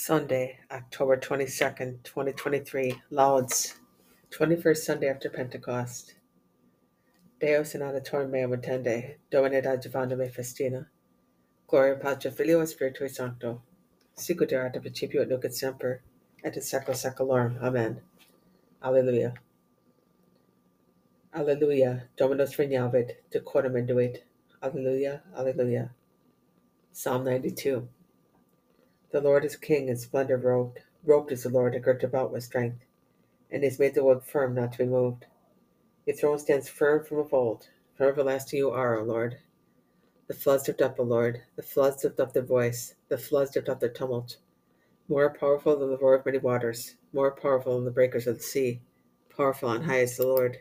Sunday, October 22nd, 2023, Lauds, 21st Sunday after Pentecost. Deus in auditorium meum attende, Domine adjuvanda me festina, Gloria Patri Filio et Spiritui Sancto, sicut erat in principio et nunc et semper, et in secula seculorum. Amen. Alleluia. Alleluia. Dominus regnavit, decorum induit. Alleluia. Alleluia. Psalm 92. The Lord is king in splendor robed. Robed is the Lord and girt about with strength. And has made the world firm, not to be moved. Your throne stands firm from of old. From everlasting you are, O Lord. The floods lift up, O Lord. The floods lift up their voice. The floods lift up their tumult. More powerful than the roar of many waters. More powerful than the breakers of the sea. Powerful and high is the Lord.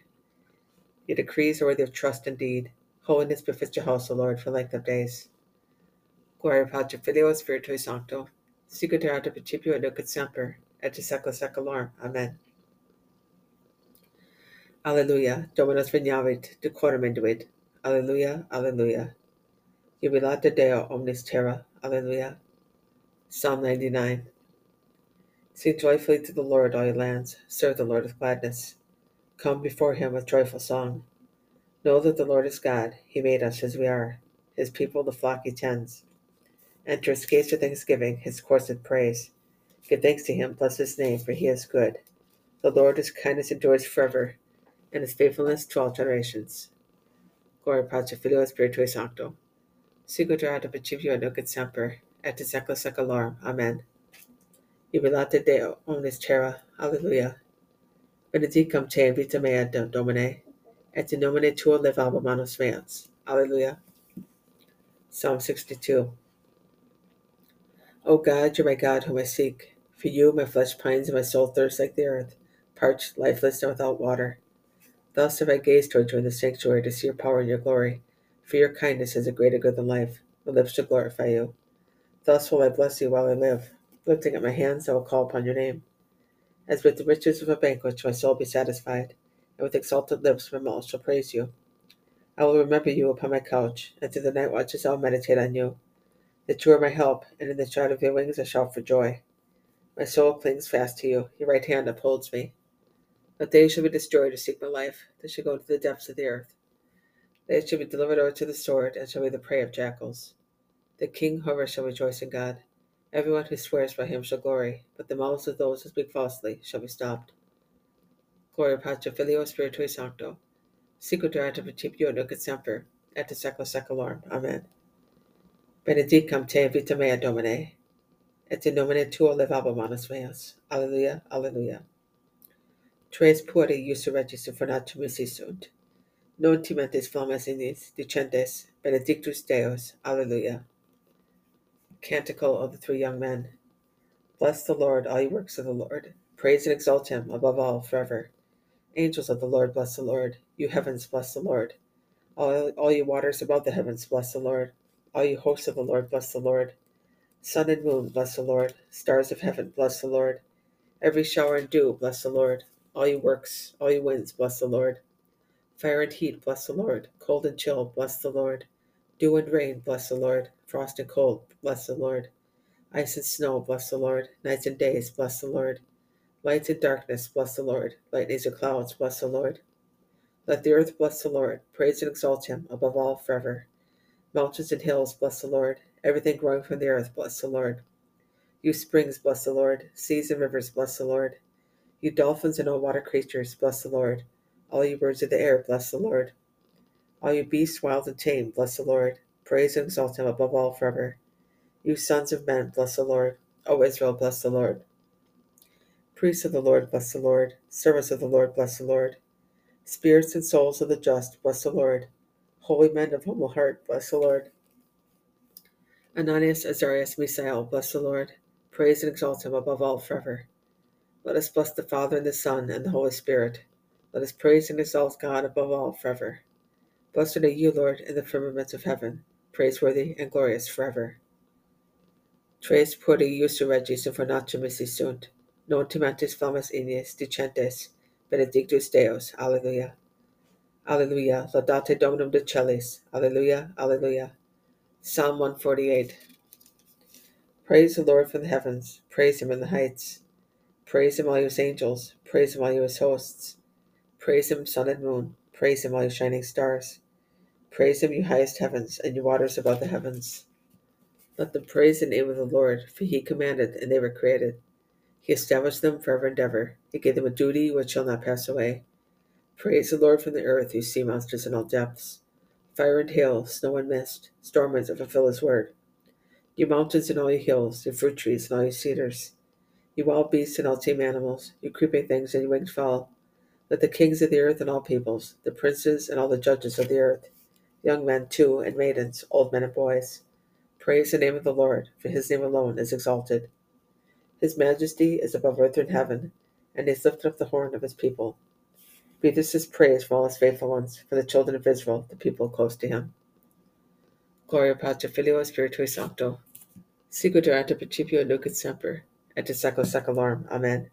Your decrees are worthy of trust indeed. Holiness befits your house, O Lord, for length of days. Gloria Patri Filio Spiritui Sancto Et nunc et semper, et secula seculorum. Amen. Alleluia. Dominus regnavit, decorum induit. Alleluia. Alleluia. Jubilate Deo omnis terra. Alleluia. Psalm 99. Sing joyfully to the Lord, all ye lands. Serve the Lord with gladness. Come before him with joyful song. Know that the Lord is God. He made us as we are. His people, the flock he tends. Enter gates with thanksgiving, his courts with praise. Give thanks to him, bless his name, for he is good. The Lord, his kindness endures forever, and his faithfulness to all generations. Gloria Patri Filio Spiritui Sancto. Erat in principio nunc semper, et in secula seculorum. Amen. Jubilate Deo omnis terra. Alleluia. Benedicam te in vita mea, Domine, et in nomine tuo levabo manus meas. Alleluia. Psalm 62. O God, you're my God whom I seek. For you, my flesh pines and my soul thirsts like the earth, parched, lifeless, and without water. Thus have I gazed toward you in the sanctuary to see your power and your glory. For your kindness is a greater good than life. My lips shall glorify you. Thus will I bless you while I live. Lifting up my hands, I will call upon your name. As with the riches of a banquet shall my soul be satisfied, and with exalted lips my mouth shall praise you. I will remember you upon my couch, and through the night watches I will meditate on you that you are my help, and in the shadow of your wings I shout for joy. My soul clings fast to you, your right hand upholds me. But they shall be destroyed who seek my life, they shall go into the depths of the earth. They shall be delivered over to the sword, and shall be the prey of jackals. The king, however, shall rejoice in God. Everyone who swears by him shall glory, but the mouths of those who speak falsely shall be stopped. Gloria Patri Filio Spiritui Sancto. Erat in principio nunc et semper, et in secula seculorum. Amen. Benedicam te vita mea Domine, et in nomine tuo levabo manus meas. Alleluia, alleluia. Tres puri iussu regis infernatum sunt. Non timentes flammas inis, dicentes, benedictus Deus. Alleluia. Canticle of the Three Young Men. Bless the Lord, all ye works of the Lord. Praise and exalt him above all forever. Angels of the Lord, bless the Lord. You heavens, bless the Lord. All, all you waters above the heavens, bless the Lord. All you hosts of the Lord, bless the Lord. Sun and moon, bless the Lord. Stars of heaven, bless the Lord. Every shower and dew, bless the Lord. All you works, all you winds, bless the Lord. Fire and heat, bless the Lord. Cold and chill, bless the Lord. Dew and rain, bless the Lord. Frost and cold, bless the Lord. Ice and snow, bless the Lord. Nights and days, bless the Lord. Lights and darkness, bless the Lord. Lightnings and clouds, bless the Lord. Let the earth bless the Lord. Praise and exalt him above all forever. Mountains and hills, bless the Lord. Everything growing from the earth, bless the Lord. You springs, bless the Lord. Seas and rivers, bless the Lord. You dolphins and all water creatures, bless the Lord. All you birds of the air, bless the Lord. All you beasts, wild and tame, bless the Lord. Praise and exalt him above all forever. You sons of men, bless the Lord. O Israel, bless the Lord. Priests of the Lord, bless the Lord. Servants of the Lord, bless the Lord. Spirits and souls of the just, bless the Lord. Holy men of humble heart, bless the Lord. Ananias, Azarias, Misael, bless the Lord. Praise and exalt him above all forever. Let us bless the Father and the Son and the Holy Spirit. Let us praise and exalt God above all forever. Blessed are you, Lord, in the firmaments of heaven, praiseworthy and glorious forever. Tres puri iussu regis infernatum sunt, non timantis flammas ignis dicentes, benedictus Deus. Alleluia. Alleluia. Laudate Dominum de Celis. Alleluia. Alleluia. Psalm 148. Praise the Lord from the heavens. Praise him in the heights. Praise him, all his angels. Praise him, all his hosts. Praise him, sun and moon. Praise him, all you shining stars. Praise him, you highest heavens, and you waters above the heavens. Let them praise the name of the Lord, for he commanded, and they were created. He established them forever and ever. He gave them a duty which shall not pass away. Praise the Lord from the earth, you sea monsters in all depths. Fire and hail, snow and mist, storm winds that fulfill his word. You mountains and all you hills, you fruit trees and all you cedars, you wild beasts and all tame animals, you creeping things and you winged fowl. Let the kings of the earth and all peoples, the princes and all the judges of the earth, young men too and maidens, old men and boys, praise the name of the Lord, for his name alone is exalted. His majesty is above earth and heaven, and he has lifted up the horn of his people. Be this his praise for all his faithful ones, for the children of Israel, the people close to him. Gloria Patri Filio Spiritui Sancto. Sicut ante principio nunc semper, et secula secularum. Amen.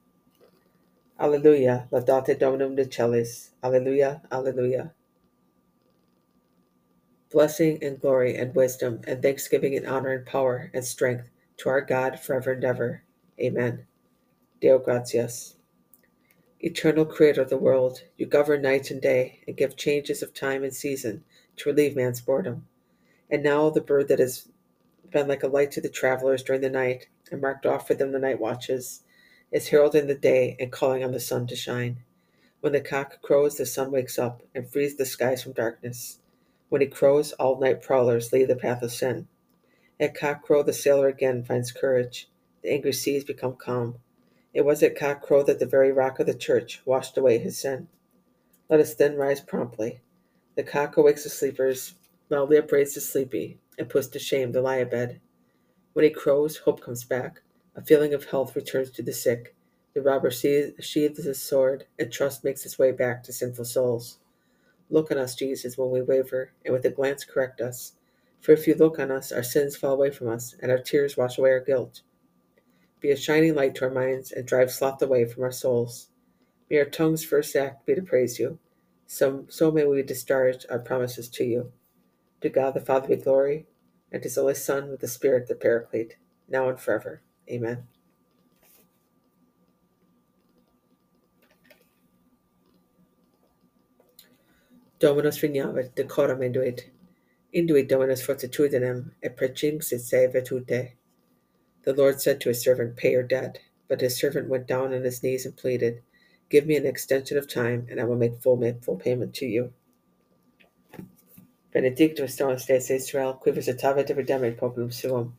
Alleluia, laudate Dominum de celis. Alleluia, alleluia. Blessing and glory and wisdom and thanksgiving and honor and power and strength to our God forever and ever. Amen. Deo gratias. Eternal Creator of the world, you govern night and day and give changes of time and season to relieve man's boredom. And now the bird that has been like a light to the travelers during the night, and marked off for them the night watches, is heralding the day and calling on the sun to shine. When the cock crows, the sun wakes up and frees the skies from darkness. When he crows, all night prowlers leave the path of sin. At cockcrow, the sailor again finds courage. The angry seas become calm. It was at cockcrow that the very rock of the church washed away his sin. Let us then rise promptly. The cock awakes the sleepers, loudly upbraids the sleepy, and puts to shame the lie abed. When he crows, hope comes back. A feeling of health returns to the sick. The robber sheathes his sword, and trust makes its way back to sinful souls. Look on us, Jesus, when we waver, and with a glance correct us. For if you look on us, our sins fall away from us, and our tears wash away our guilt. Be a shining light to our minds, and drive sloth away from our souls. May our tongue's first act be to praise you. So, so may we discharge our promises to you. To God the Father be glory, and to his only Son with the Spirit the Paraclete, now and forever. Amen. Dominus vignavit decorum induit, induit Dominus fortitudinem, et precinxit se virtute. The Lord said to his servant, Pay your debt. But his servant went down on his knees and pleaded, Give me an extension of time, and I will make full, full payment to you. Benedictus Dominus Deus Israel, qui visitavit redemit populum suum,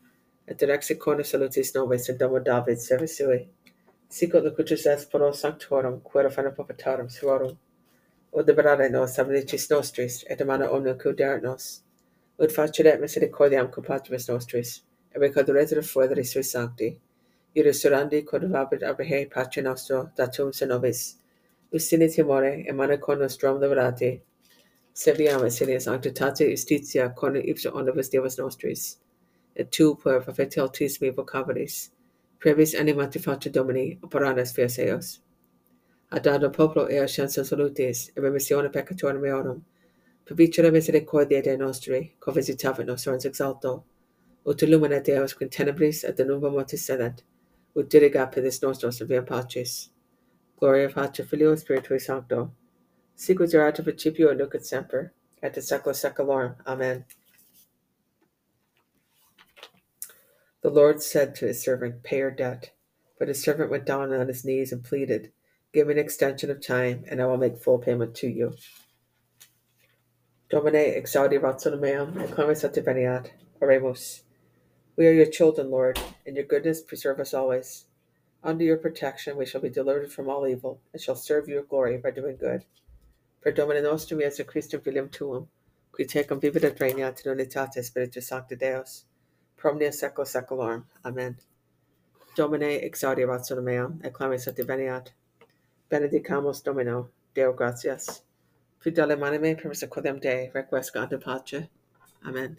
et direxit corna salutis nobis in domo David, servus sui. Sicut locutus est pro sanctorum, quae fana popetarum suorum. Ut liberare nos amnicis nostris, et amana omnia cuderat nos. Ut faceret misericordiam cum nostris, foederis sui sancti. Iris surandi quod vabit abrahe pace nostro, datum se nobis. Usini timore, emana con nostrum liberati, Serviam Silius sanctitate justitia con ipsa omnibus Deus nostris, et tu per perfectialtissimi vocabilis, previs animati facta Domini, operanes fias eos. Adado popolo ea scienza salutis, e remissione peccatorum meorum, per vicere misericordia Dei nostri, co visitavit nos orens exalto, ut illumina Deus quin tenebris et denumba mortis sedet, ut dirigat pedis nostros in via pacis. Gloria Patri Filio Spiritui Sancto, Sicut erat principio et nunc et semper, et in secula seculorum. Amen. The Lord said to his servant, Pay your debt. But his servant went down on his knees and pleaded, Give me an extension of time, and I will make full payment to you. Domine exaudi ratio meam, et clamis veniat. Oremus. We are your children, Lord, and your goodness preserve us always. Under your protection we shall be delivered from all evil, and shall serve your glory by doing good. Per Domine nostrum Iesu Christum filium tuum, qui tecum vivit et regnat in unitate Spiritus Sancti Deus, per omnia secula seculorum. Amen. Domine exaudi ratio meam, et clamis et veniat. Benedicamus Domino, Deo gratias. Fidele manime per misericordiam Dei, requiescat ante pace. Amen.